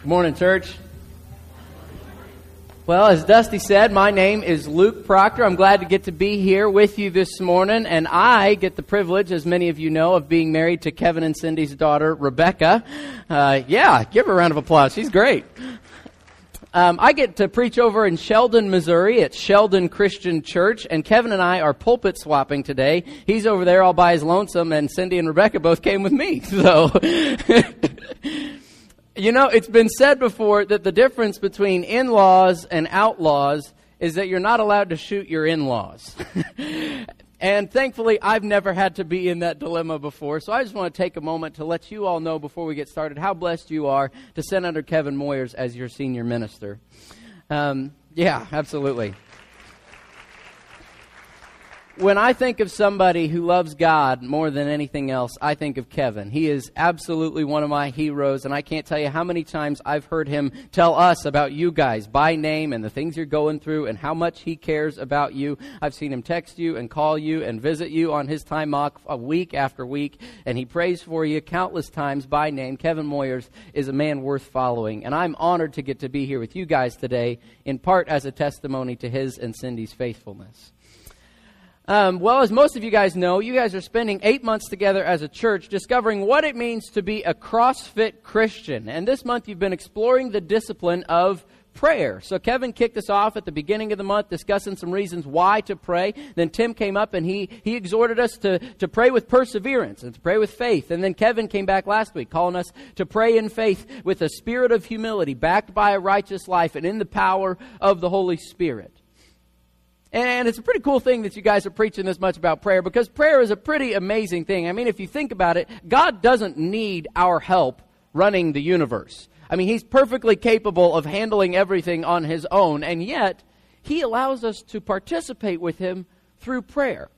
Good morning, church. Well, as Dusty said, my name is Luke Proctor. I'm glad to get to be here with you this morning, and I get the privilege, as many of you know, of being married to Kevin and Cindy's daughter, Rebecca. Uh, yeah, give her a round of applause. She's great. Um, I get to preach over in Sheldon, Missouri at Sheldon Christian Church, and Kevin and I are pulpit swapping today. He's over there all by his lonesome, and Cindy and Rebecca both came with me. So. You know, it's been said before that the difference between in laws and outlaws is that you're not allowed to shoot your in laws. and thankfully, I've never had to be in that dilemma before. So I just want to take a moment to let you all know before we get started how blessed you are to send under Kevin Moyers as your senior minister. Um, yeah, absolutely when I think of somebody who loves God more than anything else, I think of Kevin. He is absolutely one of my heroes, and I can't tell you how many times I've heard him tell us about you guys by name and the things you're going through and how much he cares about you. I've seen him text you and call you and visit you on his time off week after week, and he prays for you countless times by name. Kevin Moyers is a man worth following, and I'm honored to get to be here with you guys today, in part as a testimony to his and Cindy's faithfulness. Um, well, as most of you guys know, you guys are spending eight months together as a church discovering what it means to be a CrossFit Christian. And this month you've been exploring the discipline of prayer. So Kevin kicked us off at the beginning of the month discussing some reasons why to pray. Then Tim came up and he, he exhorted us to, to pray with perseverance and to pray with faith. And then Kevin came back last week calling us to pray in faith with a spirit of humility backed by a righteous life and in the power of the Holy Spirit. And it's a pretty cool thing that you guys are preaching this much about prayer because prayer is a pretty amazing thing. I mean, if you think about it, God doesn't need our help running the universe. I mean, He's perfectly capable of handling everything on His own, and yet He allows us to participate with Him through prayer.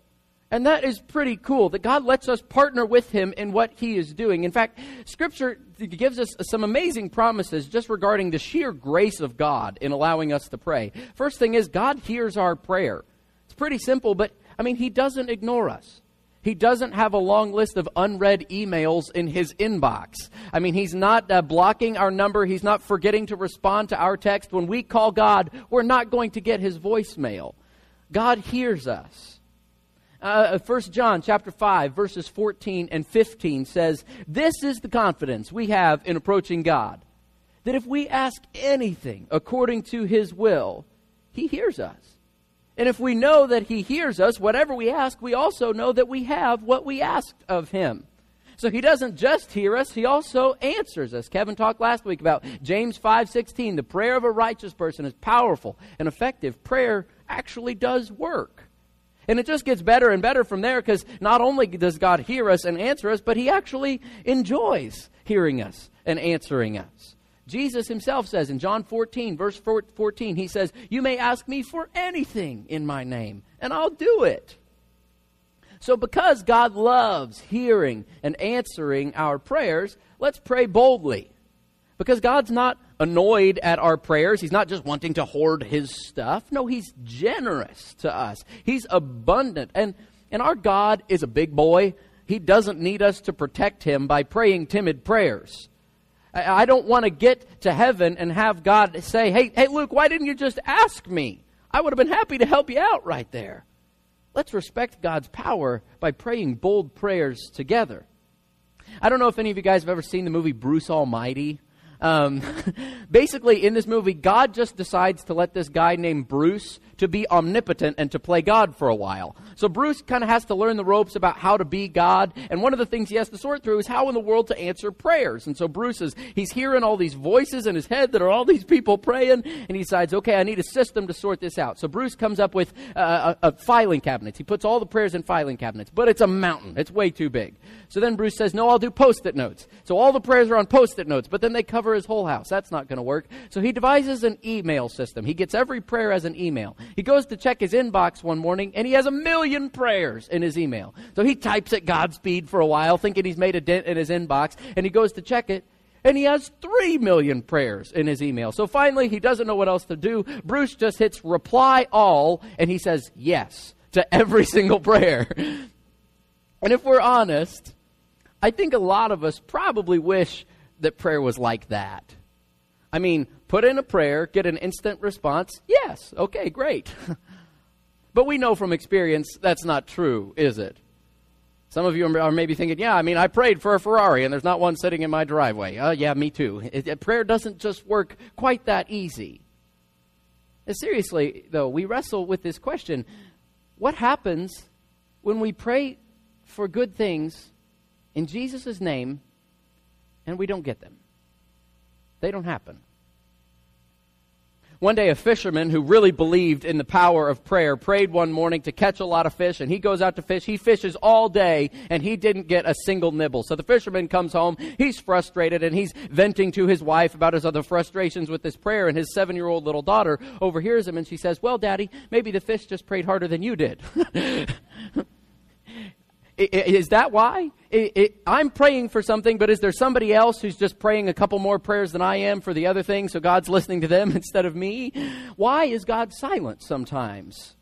And that is pretty cool that God lets us partner with Him in what He is doing. In fact, Scripture gives us some amazing promises just regarding the sheer grace of God in allowing us to pray. First thing is, God hears our prayer. It's pretty simple, but I mean, He doesn't ignore us. He doesn't have a long list of unread emails in his inbox. I mean, he's not uh, blocking our number. He's not forgetting to respond to our text. When we call God, we're not going to get his voicemail. God hears us. Uh, 1 uh, John chapter 5 verses 14 and 15 says, "This is the confidence we have in approaching God, that if we ask anything according to his will, he hears us. And if we know that he hears us, whatever we ask, we also know that we have what we asked of him." So he doesn't just hear us, he also answers us. Kevin talked last week about James 5:16, the prayer of a righteous person is powerful and effective. Prayer actually does work. And it just gets better and better from there because not only does God hear us and answer us, but He actually enjoys hearing us and answering us. Jesus himself says in John 14, verse 14, he says, You may ask me for anything in my name, and I'll do it. So, because God loves hearing and answering our prayers, let's pray boldly. Because God's not annoyed at our prayers. He's not just wanting to hoard his stuff. No, he's generous to us. He's abundant. And, and our God is a big boy. He doesn't need us to protect him by praying timid prayers. I, I don't want to get to heaven and have God say, hey, hey, Luke, why didn't you just ask me? I would have been happy to help you out right there. Let's respect God's power by praying bold prayers together. I don't know if any of you guys have ever seen the movie Bruce Almighty. Um, basically, in this movie, God just decides to let this guy named Bruce to be omnipotent and to play God for a while. So Bruce kind of has to learn the ropes about how to be God, and one of the things he has to sort through is how in the world to answer prayers. And so Bruce is he's hearing all these voices in his head that are all these people praying, and he decides, okay, I need a system to sort this out. So Bruce comes up with uh, a, a filing cabinets. He puts all the prayers in filing cabinets, but it's a mountain. It's way too big. So then Bruce says, no, I'll do post-it notes. So all the prayers are on post-it notes, but then they cover his whole house. That's not going to work. So he devises an email system. He gets every prayer as an email. He goes to check his inbox one morning and he has a million prayers in his email. So he types at Godspeed for a while, thinking he's made a dent in his inbox, and he goes to check it. And he has three million prayers in his email. So finally, he doesn't know what else to do. Bruce just hits reply all, and he says yes to every single prayer. And if we're honest, I think a lot of us probably wish that prayer was like that. I mean, put in a prayer, get an instant response. Yes, okay, great. but we know from experience that's not true, is it? Some of you are maybe thinking, yeah, I mean, I prayed for a Ferrari and there's not one sitting in my driveway. Uh, yeah, me too. It, it, prayer doesn't just work quite that easy. Uh, seriously, though, we wrestle with this question what happens when we pray for good things in Jesus' name and we don't get them? They don't happen. One day, a fisherman who really believed in the power of prayer prayed one morning to catch a lot of fish, and he goes out to fish. He fishes all day, and he didn't get a single nibble. So the fisherman comes home. He's frustrated, and he's venting to his wife about his other frustrations with this prayer. And his seven year old little daughter overhears him, and she says, Well, Daddy, maybe the fish just prayed harder than you did. Is that why? I'm praying for something, but is there somebody else who's just praying a couple more prayers than I am for the other thing, so God's listening to them instead of me? Why is God silent sometimes?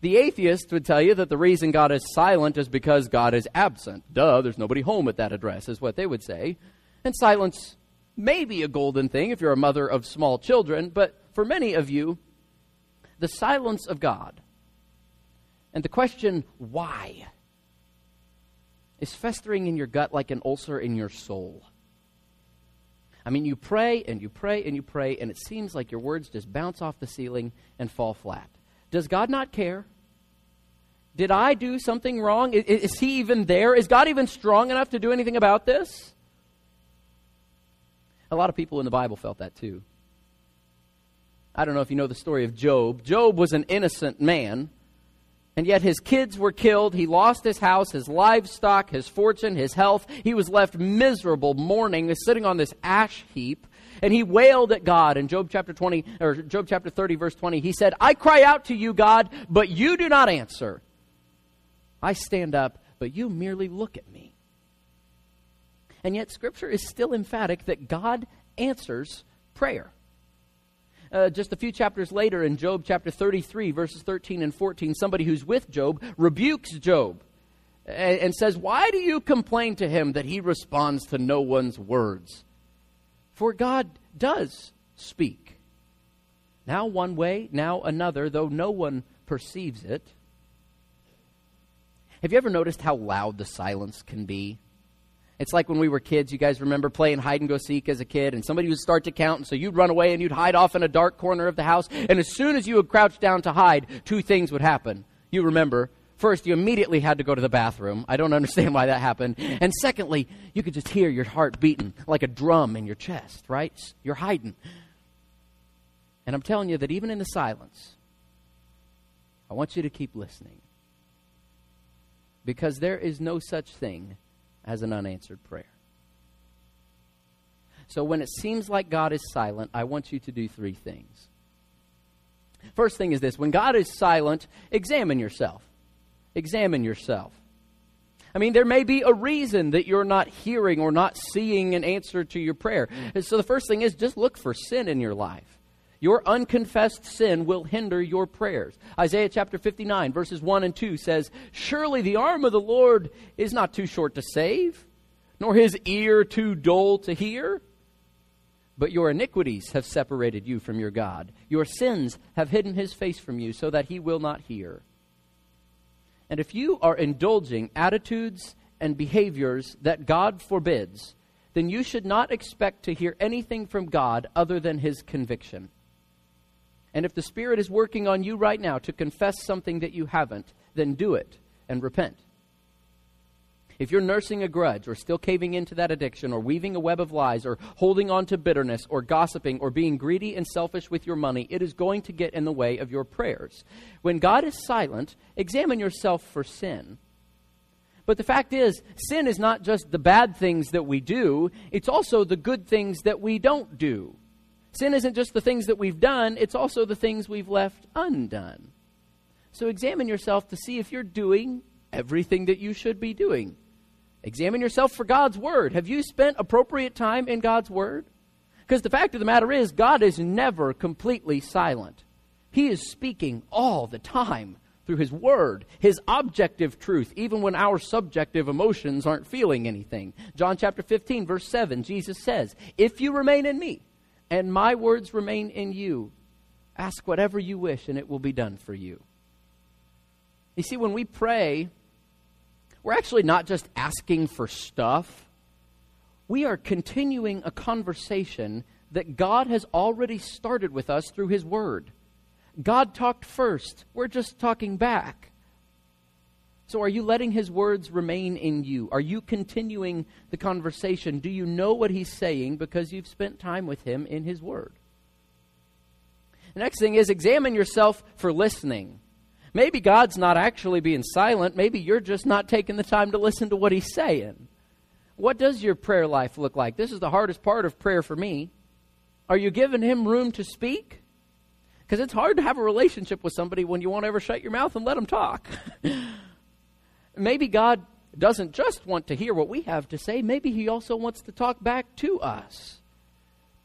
The atheist would tell you that the reason God is silent is because God is absent. Duh, there's nobody home at that address, is what they would say. And silence may be a golden thing if you're a mother of small children, but for many of you, the silence of God and the question, why? Is festering in your gut like an ulcer in your soul. I mean, you pray and you pray and you pray, and it seems like your words just bounce off the ceiling and fall flat. Does God not care? Did I do something wrong? Is, is, He even there? Is God even strong enough to do anything about this? A lot of people in the Bible felt that too. I don't know if you know the story of Job. Job was an innocent man and yet his kids were killed. He lost his house, his livestock, his fortune, his health. He was left miserable, mourning, sitting on this ash heap. And he wailed at God in Job chapter 20 or Job chapter 30 verse 20. He said, "I cry out to you, God, but you do not answer. I stand up, but you merely look at me." And yet scripture is still emphatic that God answers prayer uh, just a few chapters later in Job chapter 33, verses 13 and 14, somebody who's with Job rebukes Job and, and says, Why do you complain to him that he responds to no one's words? For God does speak. Now one way, now another, though no one perceives it. Have you ever noticed how loud the silence can be? It's like when we were kids, you guys remember playing hide and go seek as a kid, and somebody would start to count, and so you'd run away and you'd hide off in a dark corner of the house, and as soon as you would crouch down to hide, two things would happen. You remember. First, you immediately had to go to the bathroom. I don't understand why that happened. And secondly, you could just hear your heart beating like a drum in your chest, right? You're hiding. And I'm telling you that even in the silence, I want you to keep listening. Because there is no such thing as an unanswered prayer. So when it seems like God is silent, I want you to do three things. First thing is this when God is silent, examine yourself. Examine yourself. I mean, there may be a reason that you're not hearing or not seeing an answer to your prayer. So the first thing is just look for sin in your life. Your unconfessed sin will hinder your prayers. Isaiah chapter 59, verses 1 and 2 says, Surely the arm of the Lord is not too short to save, nor his ear too dull to hear. But your iniquities have separated you from your God. Your sins have hidden his face from you so that he will not hear. And if you are indulging attitudes and behaviors that God forbids, then you should not expect to hear anything from God other than his conviction. And if the Spirit is working on you right now to confess something that you haven't, then do it and repent. If you're nursing a grudge or still caving into that addiction or weaving a web of lies or holding on to bitterness or gossiping or being greedy and selfish with your money, it is going to get in the way of your prayers. When God is silent, examine yourself for sin. But the fact is, sin is not just the bad things that we do, it's also the good things that we don't do. Sin isn't just the things that we've done, it's also the things we've left undone. So examine yourself to see if you're doing everything that you should be doing. Examine yourself for God's Word. Have you spent appropriate time in God's Word? Because the fact of the matter is, God is never completely silent. He is speaking all the time through His Word, His objective truth, even when our subjective emotions aren't feeling anything. John chapter 15, verse 7, Jesus says, If you remain in me, and my words remain in you. Ask whatever you wish, and it will be done for you. You see, when we pray, we're actually not just asking for stuff, we are continuing a conversation that God has already started with us through His Word. God talked first, we're just talking back. So, are you letting His words remain in you? Are you continuing the conversation? Do you know what He's saying because you've spent time with Him in His Word? The next thing is examine yourself for listening. Maybe God's not actually being silent. Maybe you're just not taking the time to listen to what He's saying. What does your prayer life look like? This is the hardest part of prayer for me. Are you giving Him room to speak? Because it's hard to have a relationship with somebody when you won't ever shut your mouth and let them talk. Maybe God doesn't just want to hear what we have to say, maybe He also wants to talk back to us.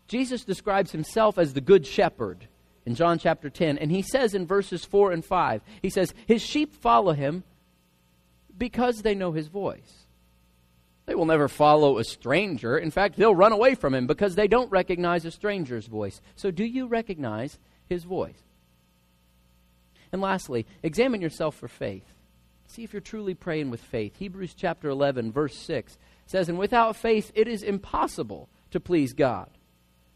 Jesus describes Himself as the Good Shepherd in John chapter 10. And he says in verses 4 and 5, he says, His sheep follow him because they know his voice. They will never follow a stranger. In fact, they'll run away from him because they don't recognize a stranger's voice. So, do you recognize his voice? And lastly, examine yourself for faith. See if you're truly praying with faith. Hebrews chapter 11, verse 6 says, And without faith it is impossible to please God.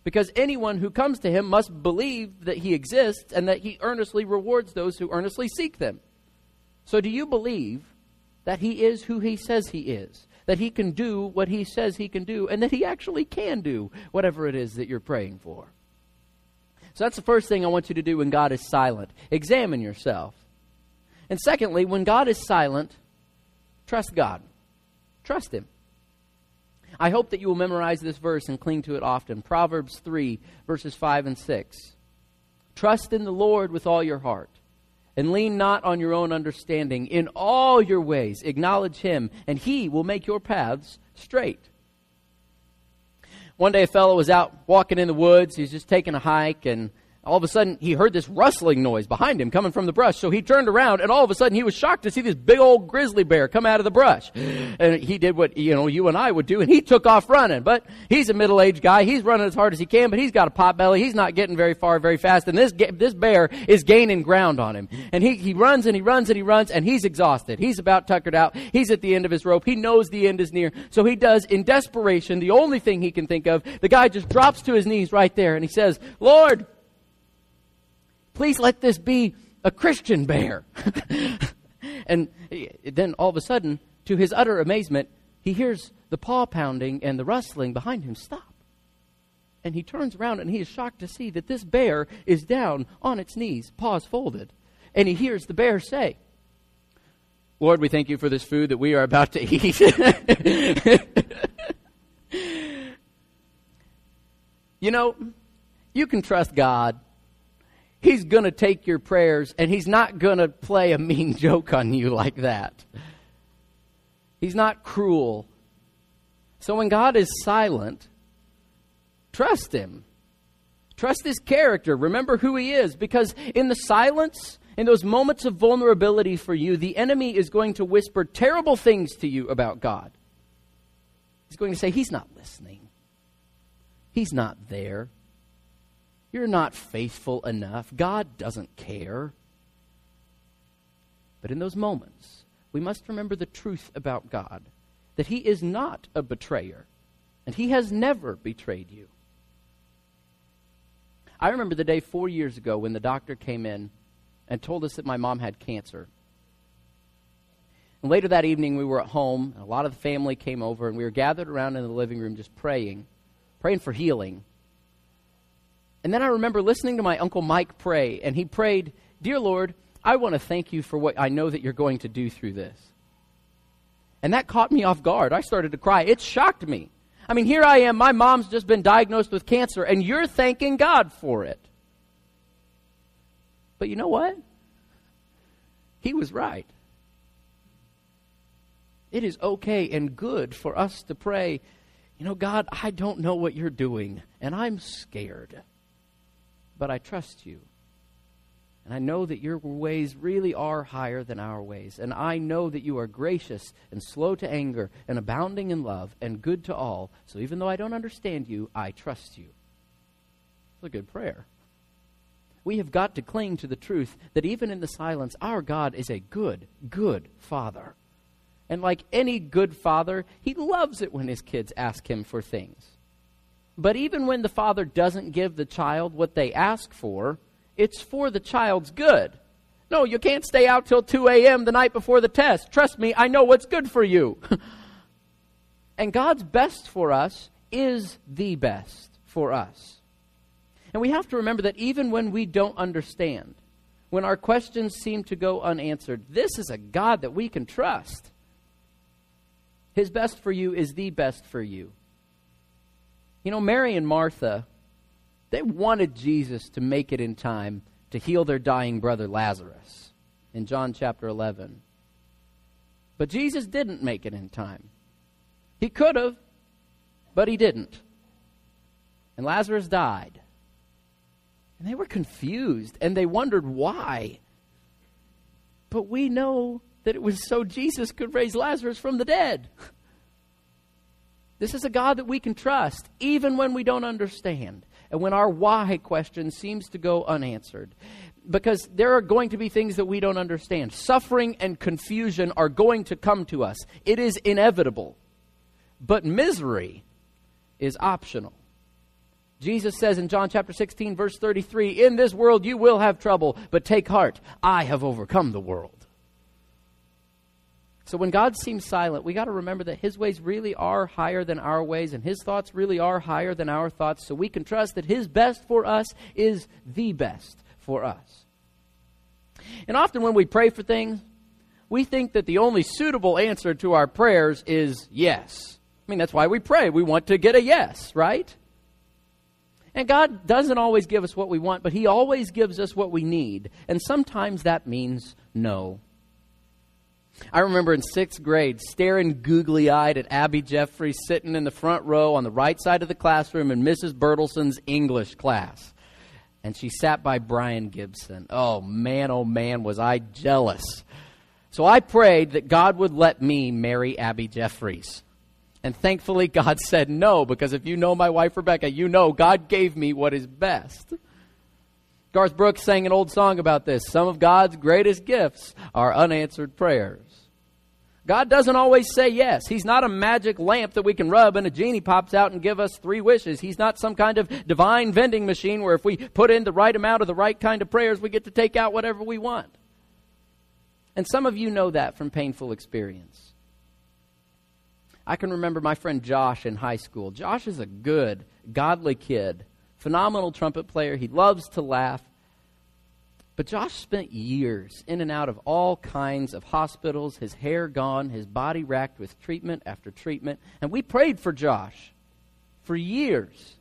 Because anyone who comes to him must believe that he exists and that he earnestly rewards those who earnestly seek them. So, do you believe that he is who he says he is? That he can do what he says he can do, and that he actually can do whatever it is that you're praying for? So, that's the first thing I want you to do when God is silent. Examine yourself. And secondly, when God is silent, trust God. Trust Him. I hope that you will memorize this verse and cling to it often. Proverbs 3, verses 5 and 6. Trust in the Lord with all your heart, and lean not on your own understanding. In all your ways, acknowledge Him, and He will make your paths straight. One day, a fellow was out walking in the woods. He was just taking a hike, and all of a sudden he heard this rustling noise behind him coming from the brush. So he turned around and all of a sudden he was shocked to see this big old grizzly bear come out of the brush. And he did what, you know, you and I would do and he took off running. But he's a middle-aged guy. He's running as hard as he can, but he's got a pot belly. He's not getting very far very fast. And this, this bear is gaining ground on him. And he, he runs and he runs and he runs and he's exhausted. He's about tuckered out. He's at the end of his rope. He knows the end is near. So he does in desperation the only thing he can think of. The guy just drops to his knees right there and he says, Lord, Please let this be a Christian bear. and then all of a sudden, to his utter amazement, he hears the paw pounding and the rustling behind him stop. And he turns around and he is shocked to see that this bear is down on its knees, paws folded. And he hears the bear say, Lord, we thank you for this food that we are about to eat. you know, you can trust God He's going to take your prayers and he's not going to play a mean joke on you like that. He's not cruel. So when God is silent, trust him. Trust his character. Remember who he is because in the silence, in those moments of vulnerability for you, the enemy is going to whisper terrible things to you about God. He's going to say, He's not listening. He's not there. You're not faithful enough. God doesn't care. But in those moments, we must remember the truth about God that He is not a betrayer, and He has never betrayed you. I remember the day four years ago when the doctor came in and told us that my mom had cancer. And later that evening, we were at home, and a lot of the family came over, and we were gathered around in the living room just praying, praying for healing. And then I remember listening to my Uncle Mike pray, and he prayed, Dear Lord, I want to thank you for what I know that you're going to do through this. And that caught me off guard. I started to cry. It shocked me. I mean, here I am. My mom's just been diagnosed with cancer, and you're thanking God for it. But you know what? He was right. It is okay and good for us to pray, you know, God, I don't know what you're doing, and I'm scared but I trust you. And I know that your ways really are higher than our ways. And I know that you are gracious and slow to anger and abounding in love and good to all. So even though I don't understand you, I trust you. It's a good prayer. We have got to cling to the truth that even in the silence, our God is a good, good Father. And like any good father, he loves it when his kids ask him for things. But even when the father doesn't give the child what they ask for, it's for the child's good. No, you can't stay out till 2 a.m. the night before the test. Trust me, I know what's good for you. and God's best for us is the best for us. And we have to remember that even when we don't understand, when our questions seem to go unanswered, this is a God that we can trust. His best for you is the best for you. You know, Mary and Martha, they wanted Jesus to make it in time to heal their dying brother Lazarus in John chapter 11. But Jesus didn't make it in time. He could have, but he didn't. And Lazarus died. And they were confused and they wondered why. But we know that it was so Jesus could raise Lazarus from the dead. This is a God that we can trust, even when we don't understand and when our why question seems to go unanswered. Because there are going to be things that we don't understand. Suffering and confusion are going to come to us, it is inevitable. But misery is optional. Jesus says in John chapter 16, verse 33 In this world you will have trouble, but take heart, I have overcome the world. So when God seems silent, we got to remember that His ways really are higher than our ways, and His thoughts really are higher than our thoughts. So we can trust that His best for us is the best for us. And often when we pray for things, we think that the only suitable answer to our prayers is yes. I mean, that's why we pray. We want to get a yes, right? And God doesn't always give us what we want, but He always gives us what we need. And sometimes that means no. I remember in sixth grade staring googly eyed at Abby Jeffries sitting in the front row on the right side of the classroom in Mrs. Bertelson's English class. And she sat by Brian Gibson. Oh man, oh man, was I jealous. So I prayed that God would let me marry Abby Jeffries. And thankfully, God said no, because if you know my wife Rebecca, you know God gave me what is best. Garth Brooks sang an old song about this. Some of God's greatest gifts are unanswered prayers. God doesn't always say yes. He's not a magic lamp that we can rub and a genie pops out and give us three wishes. He's not some kind of divine vending machine where if we put in the right amount of the right kind of prayers, we get to take out whatever we want. And some of you know that from painful experience. I can remember my friend Josh in high school. Josh is a good, godly kid, phenomenal trumpet player. He loves to laugh. But Josh spent years in and out of all kinds of hospitals, his hair gone, his body racked with treatment after treatment. And we prayed for Josh for years.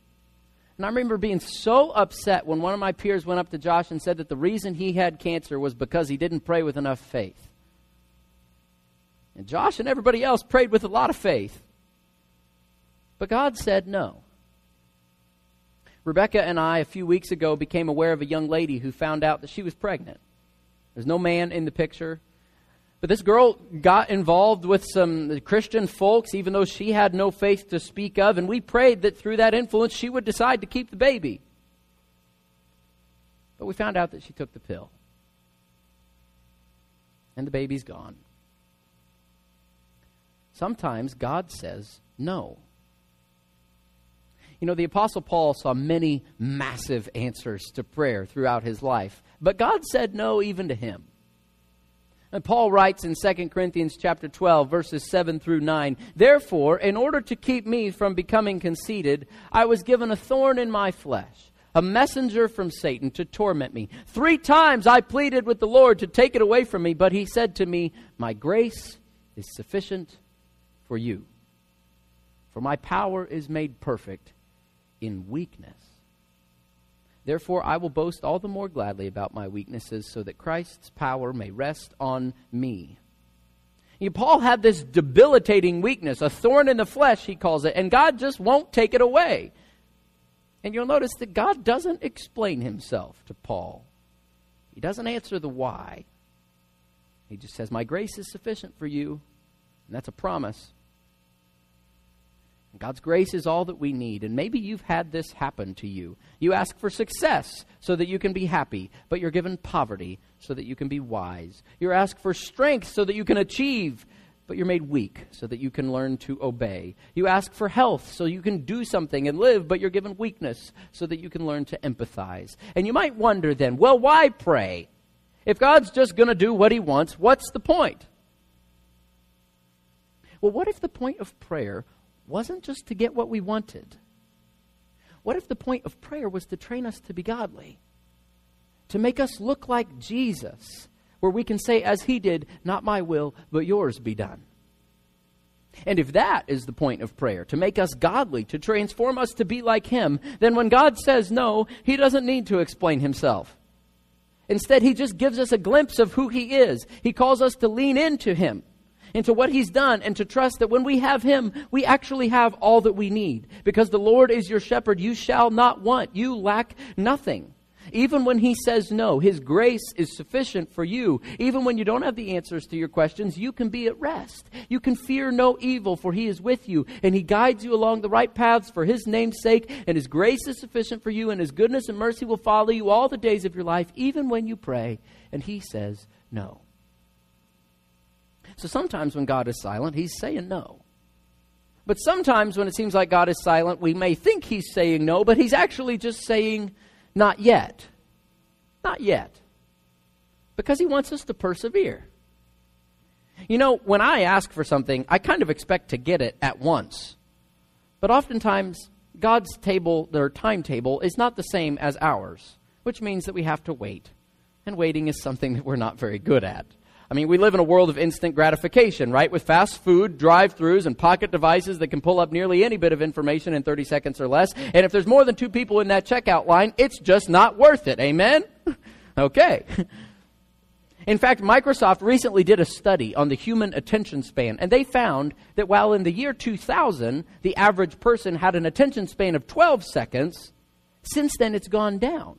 And I remember being so upset when one of my peers went up to Josh and said that the reason he had cancer was because he didn't pray with enough faith. And Josh and everybody else prayed with a lot of faith. But God said no. Rebecca and I, a few weeks ago, became aware of a young lady who found out that she was pregnant. There's no man in the picture. But this girl got involved with some Christian folks, even though she had no faith to speak of, and we prayed that through that influence she would decide to keep the baby. But we found out that she took the pill. And the baby's gone. Sometimes God says no. You know, the Apostle Paul saw many massive answers to prayer throughout his life, but God said no even to him. And Paul writes in 2 Corinthians chapter 12 verses 7 through 9, "Therefore, in order to keep me from becoming conceited, I was given a thorn in my flesh, a messenger from Satan to torment me. 3 times I pleaded with the Lord to take it away from me, but he said to me, "My grace is sufficient for you, for my power is made perfect in weakness. Therefore, I will boast all the more gladly about my weaknesses, so that Christ's power may rest on me. You know, Paul had this debilitating weakness, a thorn in the flesh, he calls it, and God just won't take it away. And you'll notice that God doesn't explain himself to Paul, he doesn't answer the why. He just says, My grace is sufficient for you, and that's a promise. God's grace is all that we need. And maybe you've had this happen to you. You ask for success so that you can be happy, but you're given poverty so that you can be wise. You ask for strength so that you can achieve, but you're made weak so that you can learn to obey. You ask for health so you can do something and live, but you're given weakness so that you can learn to empathize. And you might wonder then, well, why pray? If God's just going to do what he wants, what's the point? Well, what if the point of prayer wasn't just to get what we wanted? What if the point of prayer was to train us to be godly? To make us look like Jesus, where we can say, as he did, Not my will, but yours be done. And if that is the point of prayer, to make us godly, to transform us to be like him, then when God says no, he doesn't need to explain himself. Instead, he just gives us a glimpse of who he is. He calls us to lean into him into what He's done and to trust that when we have Him, we actually have all that we need. Because the Lord is your shepherd, you shall not want. You lack nothing. Even when He says no, His grace is sufficient for you. Even when you don't have the answers to your questions, you can be at rest. You can fear no evil, for He is with you, and He guides you along the right paths for His name's sake, and His grace is sufficient for you, and His goodness and mercy will follow you all the days of your life, even when you pray, and He says no. So sometimes when God is silent, he's saying no. But sometimes when it seems like God is silent, we may think he's saying no, but he's actually just saying not yet. Not yet. Because he wants us to persevere. You know, when I ask for something, I kind of expect to get it at once. But oftentimes, God's table, their timetable, is not the same as ours, which means that we have to wait. And waiting is something that we're not very good at. I mean, we live in a world of instant gratification, right? With fast food, drive throughs, and pocket devices that can pull up nearly any bit of information in 30 seconds or less. And if there's more than two people in that checkout line, it's just not worth it. Amen? okay. In fact, Microsoft recently did a study on the human attention span, and they found that while in the year 2000, the average person had an attention span of 12 seconds, since then it's gone down.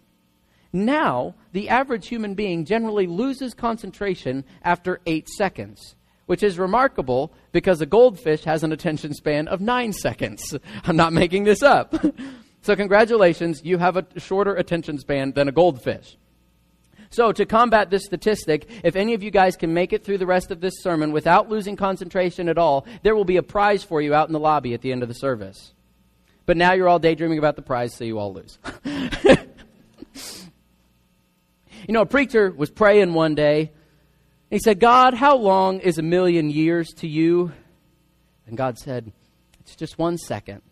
Now, the average human being generally loses concentration after eight seconds, which is remarkable because a goldfish has an attention span of nine seconds. I'm not making this up. so, congratulations, you have a shorter attention span than a goldfish. So, to combat this statistic, if any of you guys can make it through the rest of this sermon without losing concentration at all, there will be a prize for you out in the lobby at the end of the service. But now you're all daydreaming about the prize, so you all lose. You know, a preacher was praying one day. He said, God, how long is a million years to you? And God said, It's just one second.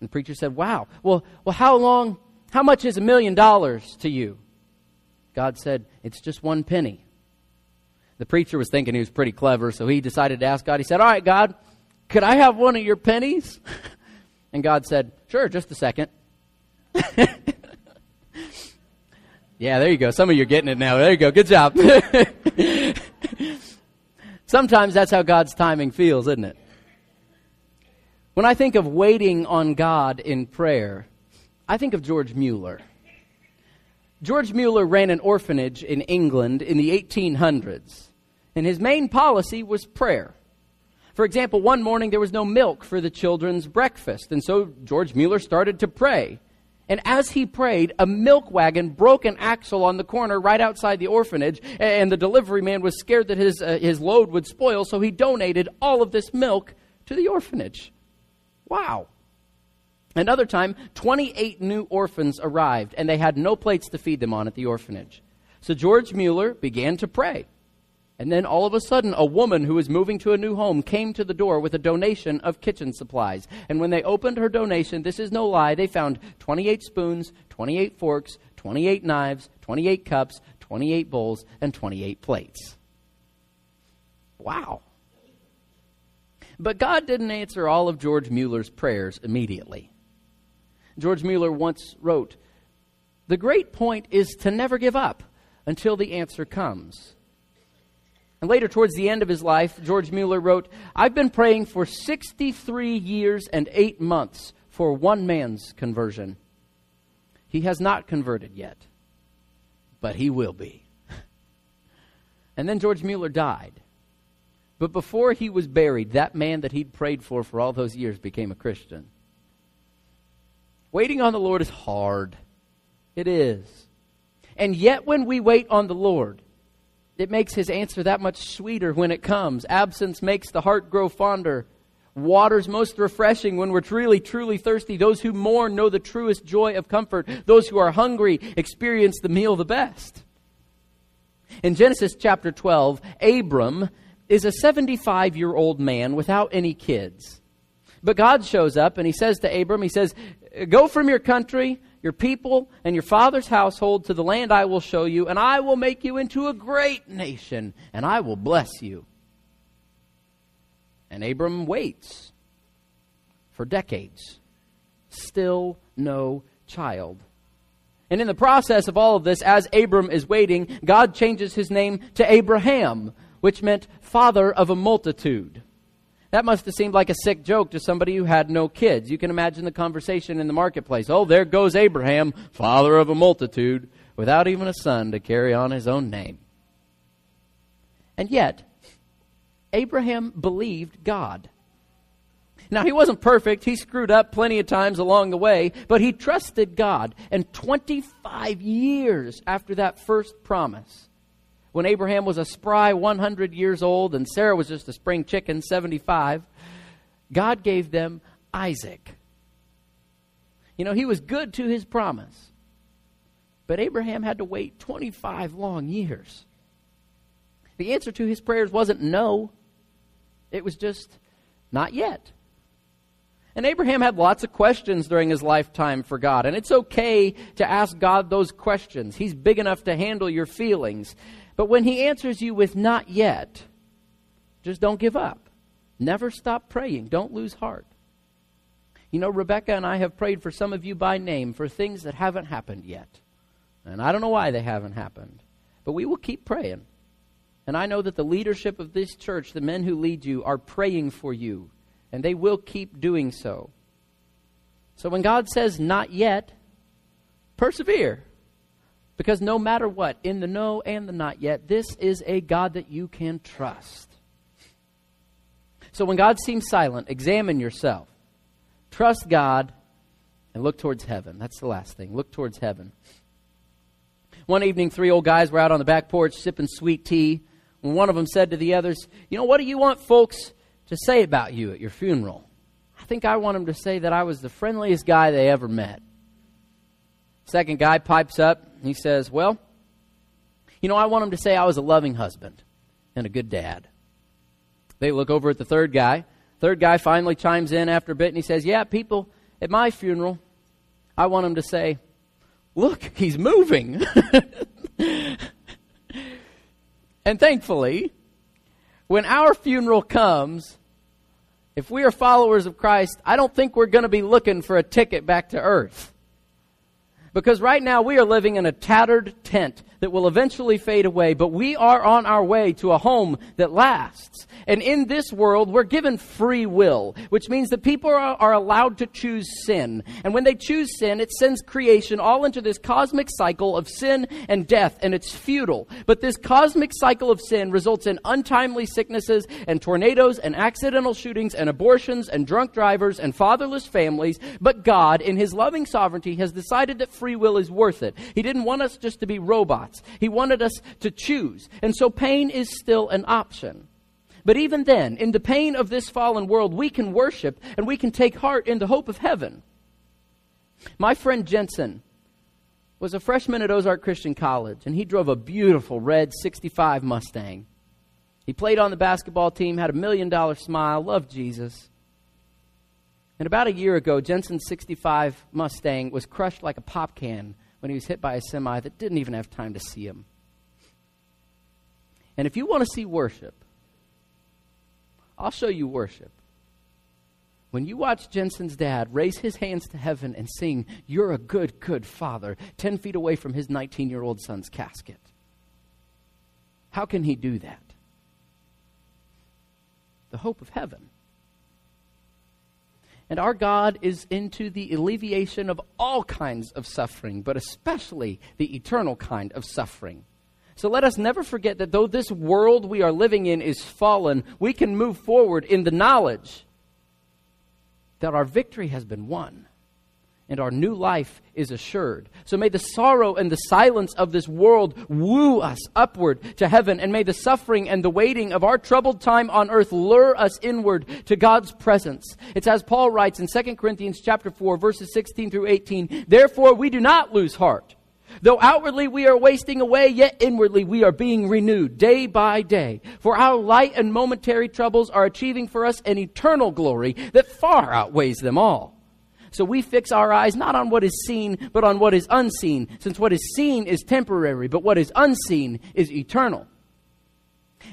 And the preacher said, Wow. Well, well how long, how much is a million dollars to you? God said, It's just one penny. The preacher was thinking he was pretty clever, so he decided to ask God. He said, All right, God, could I have one of your pennies? And God said, Sure, just a second. Yeah, there you go. Some of you are getting it now. There you go. Good job. Sometimes that's how God's timing feels, isn't it? When I think of waiting on God in prayer, I think of George Mueller. George Mueller ran an orphanage in England in the 1800s, and his main policy was prayer. For example, one morning there was no milk for the children's breakfast, and so George Mueller started to pray. And as he prayed, a milk wagon broke an axle on the corner right outside the orphanage, and the delivery man was scared that his, uh, his load would spoil, so he donated all of this milk to the orphanage. Wow. Another time, 28 new orphans arrived, and they had no plates to feed them on at the orphanage. So George Mueller began to pray. And then all of a sudden, a woman who was moving to a new home came to the door with a donation of kitchen supplies. And when they opened her donation, this is no lie, they found 28 spoons, 28 forks, 28 knives, 28 cups, 28 bowls, and 28 plates. Wow. But God didn't answer all of George Mueller's prayers immediately. George Mueller once wrote, The great point is to never give up until the answer comes. And later, towards the end of his life, George Mueller wrote, I've been praying for 63 years and eight months for one man's conversion. He has not converted yet, but he will be. and then George Mueller died. But before he was buried, that man that he'd prayed for for all those years became a Christian. Waiting on the Lord is hard. It is. And yet, when we wait on the Lord, it makes his answer that much sweeter when it comes. Absence makes the heart grow fonder. Water's most refreshing when we're truly, truly thirsty. Those who mourn know the truest joy of comfort. Those who are hungry experience the meal the best. In Genesis chapter 12, Abram is a 75 year old man without any kids. But God shows up and he says to Abram, He says, Go from your country, your people, and your father's household to the land I will show you, and I will make you into a great nation, and I will bless you. And Abram waits for decades. Still no child. And in the process of all of this, as Abram is waiting, God changes his name to Abraham, which meant father of a multitude. That must have seemed like a sick joke to somebody who had no kids. You can imagine the conversation in the marketplace. Oh, there goes Abraham, father of a multitude, without even a son to carry on his own name. And yet, Abraham believed God. Now, he wasn't perfect. He screwed up plenty of times along the way, but he trusted God. And 25 years after that first promise, when Abraham was a spry 100 years old and Sarah was just a spring chicken 75, God gave them Isaac. You know, he was good to his promise. But Abraham had to wait 25 long years. The answer to his prayers wasn't no, it was just not yet. And Abraham had lots of questions during his lifetime for God, and it's okay to ask God those questions. He's big enough to handle your feelings. But when he answers you with not yet, just don't give up. Never stop praying. Don't lose heart. You know, Rebecca and I have prayed for some of you by name for things that haven't happened yet. And I don't know why they haven't happened. But we will keep praying. And I know that the leadership of this church, the men who lead you, are praying for you. And they will keep doing so. So when God says not yet, persevere. Because no matter what, in the no and the not yet, this is a God that you can trust. So when God seems silent, examine yourself. Trust God and look towards heaven. That's the last thing. Look towards heaven. One evening, three old guys were out on the back porch sipping sweet tea when one of them said to the others, You know, what do you want folks to say about you at your funeral? I think I want them to say that I was the friendliest guy they ever met. Second guy pipes up. He says, Well, you know, I want him to say I was a loving husband and a good dad. They look over at the third guy. Third guy finally chimes in after a bit and he says, Yeah, people, at my funeral, I want him to say, Look, he's moving. and thankfully, when our funeral comes, if we are followers of Christ, I don't think we're going to be looking for a ticket back to earth. Because right now we are living in a tattered tent that will eventually fade away, but we are on our way to a home that lasts. And in this world, we're given free will, which means that people are, are, allowed to choose sin. And when they choose sin, it sends creation all into this cosmic cycle of sin and death, and it's futile. But this cosmic cycle of sin results in untimely sicknesses and tornadoes and accidental shootings and abortions and drunk drivers and fatherless families. But God, in His loving sovereignty, has decided that free will is worth it. He didn't want us just to be robots. He wanted us to choose. And so pain is still an option. But even then, in the pain of this fallen world, we can worship and we can take heart in the hope of heaven. My friend Jensen was a freshman at Ozark Christian College, and he drove a beautiful red 65 Mustang. He played on the basketball team, had a million dollar smile, loved Jesus. And about a year ago, Jensen's 65 Mustang was crushed like a pop can when he was hit by a semi that didn't even have time to see him. And if you want to see worship, I'll show you worship. When you watch Jensen's dad raise his hands to heaven and sing, You're a good, good father, 10 feet away from his 19 year old son's casket. How can he do that? The hope of heaven. And our God is into the alleviation of all kinds of suffering, but especially the eternal kind of suffering. So let us never forget that though this world we are living in is fallen, we can move forward in the knowledge that our victory has been won and our new life is assured. So may the sorrow and the silence of this world woo us upward to heaven, and may the suffering and the waiting of our troubled time on earth lure us inward to God's presence. It's as Paul writes in 2 Corinthians chapter 4, verses 16 through 18, Therefore we do not lose heart. Though outwardly we are wasting away, yet inwardly we are being renewed day by day. For our light and momentary troubles are achieving for us an eternal glory that far outweighs them all. So we fix our eyes not on what is seen, but on what is unseen, since what is seen is temporary, but what is unseen is eternal.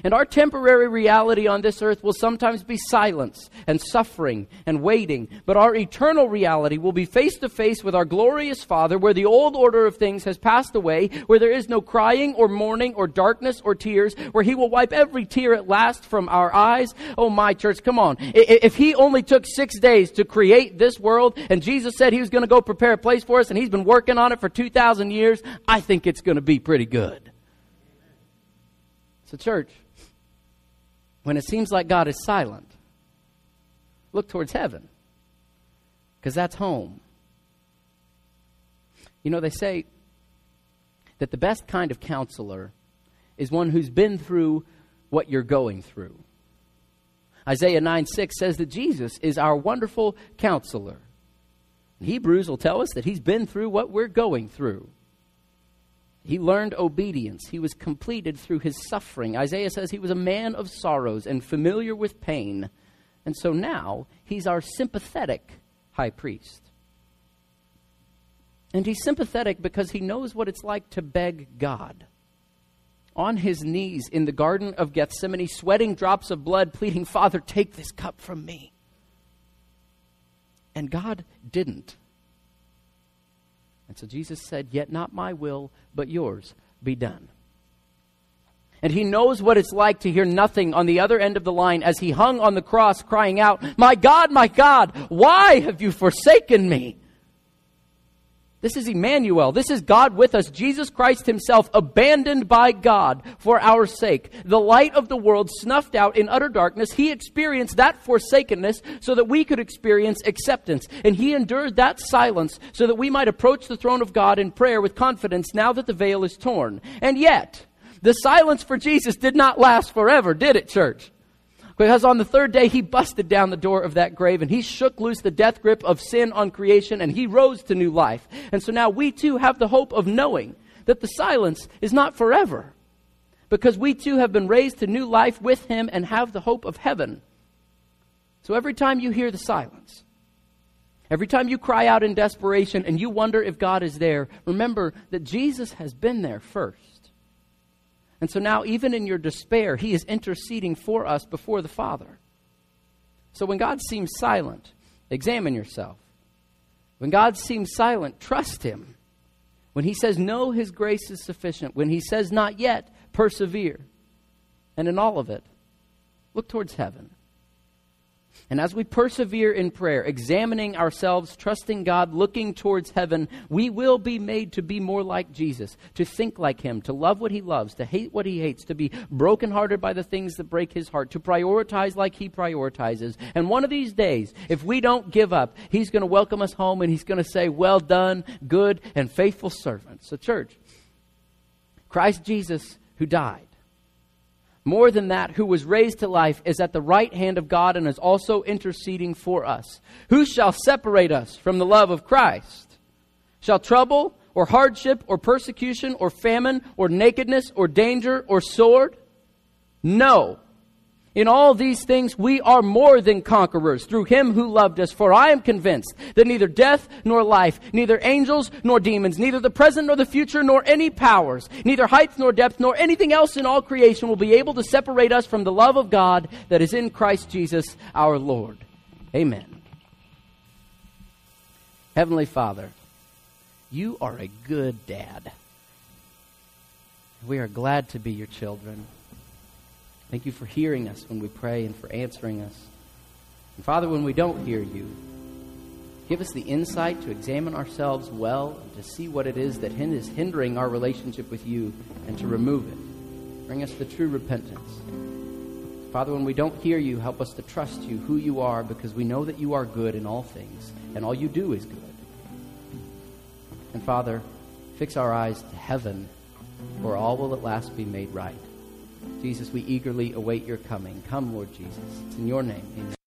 And our temporary reality on this earth will sometimes be silence and suffering and waiting, but our eternal reality will be face to face with our glorious Father, where the old order of things has passed away, where there is no crying or mourning or darkness or tears, where He will wipe every tear at last from our eyes. Oh, my church, come on. If He only took six days to create this world, and Jesus said He was going to go prepare a place for us, and He's been working on it for 2,000 years, I think it's going to be pretty good. So, church, when it seems like God is silent, look towards heaven, because that's home. You know, they say that the best kind of counselor is one who's been through what you're going through. Isaiah 9 6 says that Jesus is our wonderful counselor. Hebrews will tell us that he's been through what we're going through. He learned obedience. He was completed through his suffering. Isaiah says he was a man of sorrows and familiar with pain. And so now he's our sympathetic high priest. And he's sympathetic because he knows what it's like to beg God. On his knees in the Garden of Gethsemane, sweating drops of blood, pleading, Father, take this cup from me. And God didn't. And so Jesus said, Yet not my will, but yours be done. And he knows what it's like to hear nothing on the other end of the line as he hung on the cross crying out, My God, my God, why have you forsaken me? This is Emmanuel. This is God with us. Jesus Christ himself abandoned by God for our sake. The light of the world snuffed out in utter darkness. He experienced that forsakenness so that we could experience acceptance. And he endured that silence so that we might approach the throne of God in prayer with confidence now that the veil is torn. And yet, the silence for Jesus did not last forever, did it, church? Because on the third day, he busted down the door of that grave and he shook loose the death grip of sin on creation and he rose to new life. And so now we too have the hope of knowing that the silence is not forever. Because we too have been raised to new life with him and have the hope of heaven. So every time you hear the silence, every time you cry out in desperation and you wonder if God is there, remember that Jesus has been there first. And so now, even in your despair, He is interceding for us before the Father. So when God seems silent, examine yourself. When God seems silent, trust Him. When He says no, His grace is sufficient. When He says not yet, persevere. And in all of it, look towards heaven. And as we persevere in prayer, examining ourselves, trusting God, looking towards heaven, we will be made to be more like Jesus, to think like Him, to love what He loves, to hate what He hates, to be brokenhearted by the things that break His heart, to prioritize like He prioritizes. And one of these days, if we don't give up, He's going to welcome us home and He's going to say, Well done, good and faithful servant. So, church, Christ Jesus, who died, more than that, who was raised to life, is at the right hand of God and is also interceding for us. Who shall separate us from the love of Christ? Shall trouble, or hardship, or persecution, or famine, or nakedness, or danger, or sword? No. In all these things, we are more than conquerors through him who loved us. For I am convinced that neither death nor life, neither angels nor demons, neither the present nor the future, nor any powers, neither height nor depth, nor anything else in all creation will be able to separate us from the love of God that is in Christ Jesus our Lord. Amen. Heavenly Father, you are a good dad. We are glad to be your children. Thank you for hearing us when we pray and for answering us. And Father, when we don't hear you, Give us the insight to examine ourselves well, and to see what it is that is hindering our relationship with you, and to remove it. Bring us the true repentance. Father, when we don't hear you, help us to trust you, who you are, because we know that you are good in all things, and all you do is good. And Father, fix our eyes to heaven, where all will at last be made right. Jesus, we eagerly await your coming. Come, Lord Jesus. In your name. Amen.